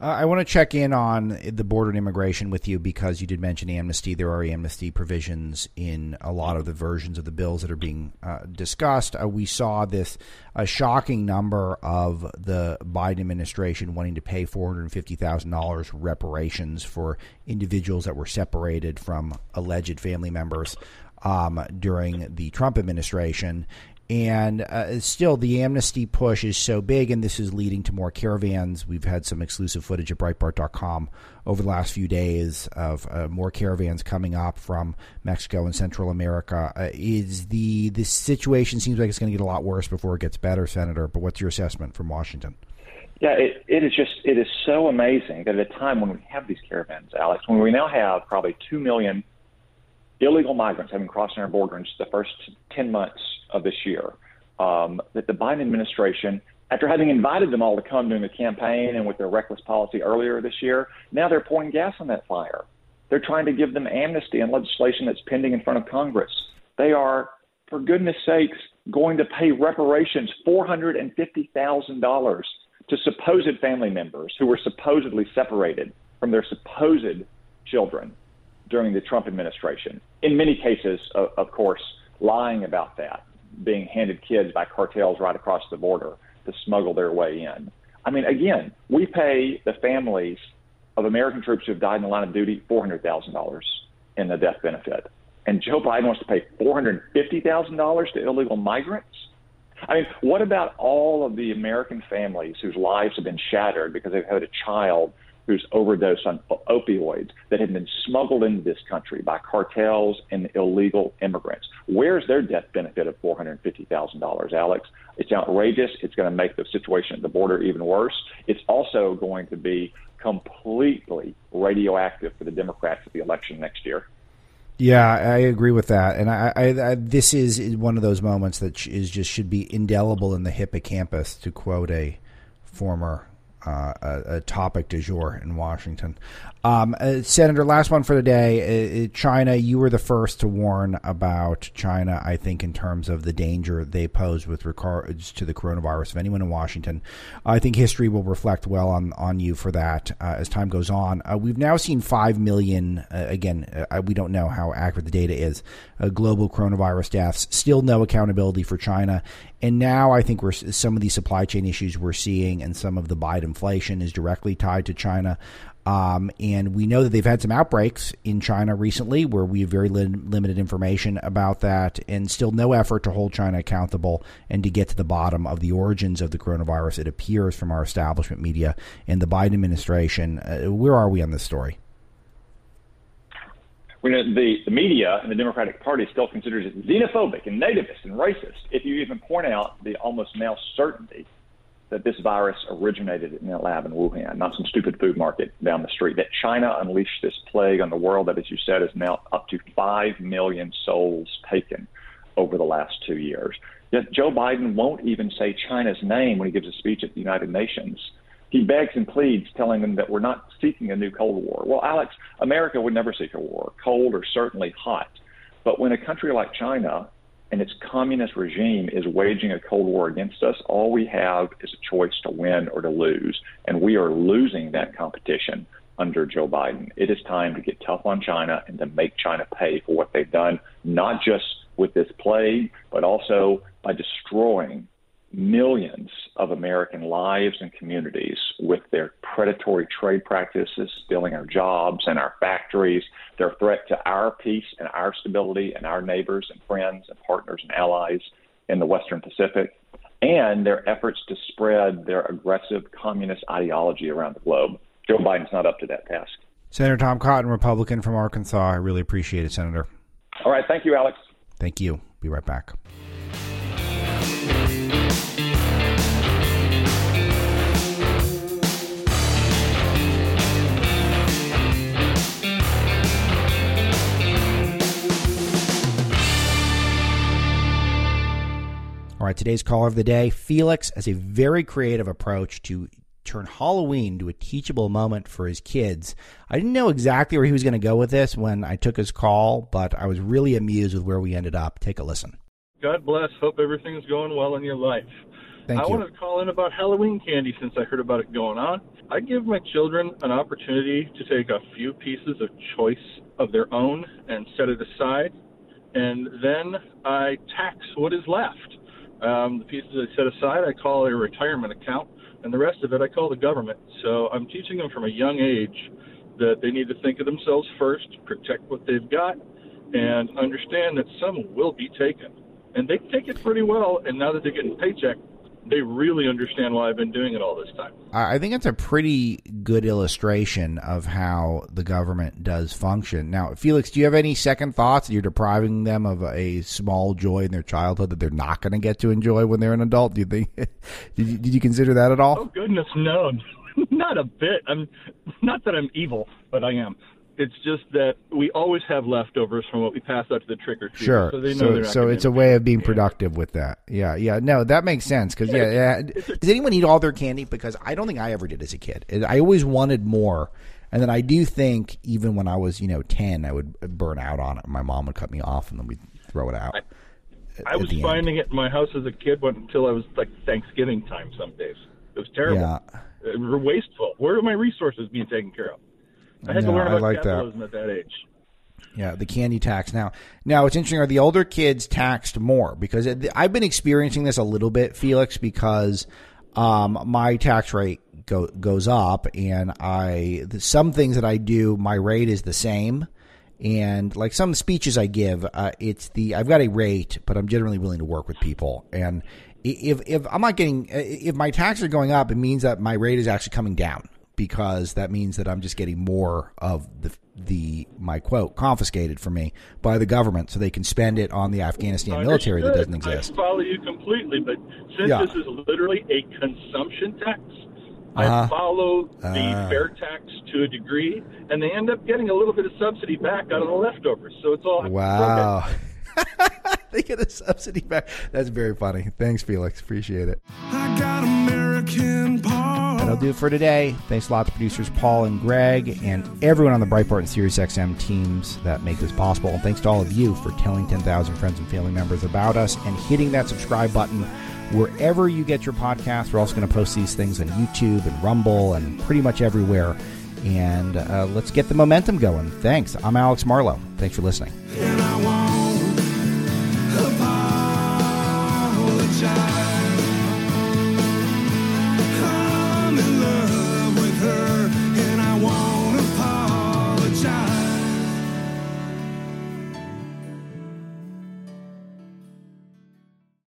Uh, I want to check in on the border and immigration with you because you did mention amnesty. There are amnesty provisions in a lot of the versions of the bills that are being uh, discussed. Uh, we saw this a shocking number of the Biden administration wanting to pay $450,000 reparations for individuals that were separated from alleged family members um, during the Trump administration. And uh, still, the amnesty push is so big, and this is leading to more caravans. We've had some exclusive footage at Breitbart.com over the last few days of uh, more caravans coming up from Mexico and Central America. Uh, is the this situation seems like it's going to get a lot worse before it gets better, Senator? But what's your assessment from Washington? Yeah, it, it is just it is so amazing that at a time when we have these caravans, Alex, when we now have probably two million illegal migrants having crossed our border in just the first ten months of this year, um, that the Biden administration, after having invited them all to come during the campaign and with their reckless policy earlier this year, now they're pouring gas on that fire. They're trying to give them amnesty and legislation that's pending in front of Congress. They are, for goodness sakes, going to pay reparations, four hundred and fifty thousand dollars to supposed family members who were supposedly separated from their supposed children during the Trump administration. In many cases, of, of course, lying about that, being handed kids by cartels right across the border to smuggle their way in. I mean, again, we pay the families of American troops who have died in the line of duty $400,000 in the death benefit. And Joe Biden wants to pay $450,000 to illegal migrants? I mean, what about all of the American families whose lives have been shattered because they've had a child who's overdosed on opioids that have been smuggled into this country by cartels and illegal immigrants? Where's their death benefit of $450,000, Alex? It's outrageous. It's going to make the situation at the border even worse. It's also going to be completely radioactive for the Democrats at the election next year. Yeah, I agree with that, and I, I, I, this is one of those moments that is just should be indelible in the hippocampus, to quote a former uh, a, a, topic du jour in Washington. Um, uh, Senator, last one for the day. Uh, uh, China, you were the first to warn about China, I think, in terms of the danger they pose with regards to the coronavirus. If anyone in Washington, I think history will reflect well on, on you for that uh, as time goes on. Uh, we've now seen 5 million, again, we don't know how accurate the data is, global coronavirus deaths. Still no accountability for China. And now I think we're some of these supply chain issues we're seeing and some of the Biden inflation is directly tied to China. Um, and we know that they've had some outbreaks in China recently where we have very li- limited information about that, and still no effort to hold China accountable and to get to the bottom of the origins of the coronavirus. It appears from our establishment media and the Biden administration. Uh, where are we on this story? When the, the media and the Democratic Party still considers it xenophobic and nativist and racist, if you even point out the almost now certainty that this virus originated in a lab in Wuhan, not some stupid food market down the street. That China unleashed this plague on the world that, as you said, is now up to 5 million souls taken over the last two years. Yet Joe Biden won't even say China's name when he gives a speech at the United Nations. He begs and pleads, telling them that we're not seeking a new Cold War. Well, Alex, America would never seek a war, cold or certainly hot. But when a country like China and its communist regime is waging a Cold War against us, all we have is a choice to win or to lose. And we are losing that competition under Joe Biden. It is time to get tough on China and to make China pay for what they've done, not just with this plague, but also by destroying millions of American lives and communities with their predatory trade practices, stealing our jobs and our factories, their threat to our peace and our stability and our neighbors and friends and partners and allies in the Western Pacific, and their efforts to spread their aggressive communist ideology around the globe. Joe Biden's not up to that task. Senator Tom Cotton, Republican from Arkansas. I really appreciate it, Senator. All right. Thank you, Alex. Thank you. Be right back. All right, today's caller of the day Felix has a very creative approach to turn Halloween to a teachable moment for his kids. I didn't know exactly where he was going to go with this when I took his call, but I was really amused with where we ended up. Take a listen. God bless. Hope everything's going well in your life. Thank I you. wanted to call in about Halloween candy since I heard about it going on. I give my children an opportunity to take a few pieces of choice of their own and set it aside, and then I tax what is left. Um, the pieces I set aside, I call a retirement account, and the rest of it I call the government. So I'm teaching them from a young age that they need to think of themselves first, protect what they've got, and understand that some will be taken. and they take it pretty well. And now that they're getting paycheck, they really understand why I've been doing it all this time. I think it's a pretty good illustration of how the government does function. Now, Felix, do you have any second thoughts? You're depriving them of a small joy in their childhood that they're not going to get to enjoy when they're an adult. Do you think? did, you, did you consider that at all? Oh goodness, no, not a bit. I'm not that I'm evil, but I am. It's just that we always have leftovers from what we pass out to the trick or treaters. Sure. So, they know so, so it's a way of being getting productive with that. Yeah, yeah. No, that makes sense. Because yeah, yeah. Does anyone eat all their candy? Because I don't think I ever did as a kid. I always wanted more, and then I do think even when I was you know ten, I would burn out on it. My mom would cut me off, and then we'd throw it out. I was finding it in my house as a kid until I was like Thanksgiving time. Some days it was terrible. Yeah. Uh, wasteful. Where are my resources being taken care of? I had No, to learn about like that. at that age. Yeah, the candy tax. Now, now it's interesting. Are the older kids taxed more? Because it, I've been experiencing this a little bit, Felix, because um, my tax rate go, goes up, and I some things that I do, my rate is the same. And like some speeches I give, uh, it's the I've got a rate, but I'm generally willing to work with people. And if if I'm not getting if my taxes are going up, it means that my rate is actually coming down because that means that I'm just getting more of the the my quote confiscated from me by the government, so they can spend it on the Afghanistan military that doesn't exist. I follow you completely, but since Yeah. this is literally a consumption tax, Uh-huh. I follow the Ah. fair tax to a degree, and they end up getting a little bit of subsidy back out of the leftovers. So it's all Wow. they get a subsidy back. That's very funny. Thanks, Felix. Appreciate it. That'll do it for today. Thanks a lot to producers Paul and Greg and everyone on the Breitbart and SiriusXM teams that make this possible. And thanks to all of you for telling 10,000 friends and family members about us and hitting that subscribe button wherever you get your podcast. We're also going to post these things on YouTube and Rumble and pretty much everywhere. And uh, let's get the momentum going. Thanks. I'm Alex Marlow. Thanks for listening.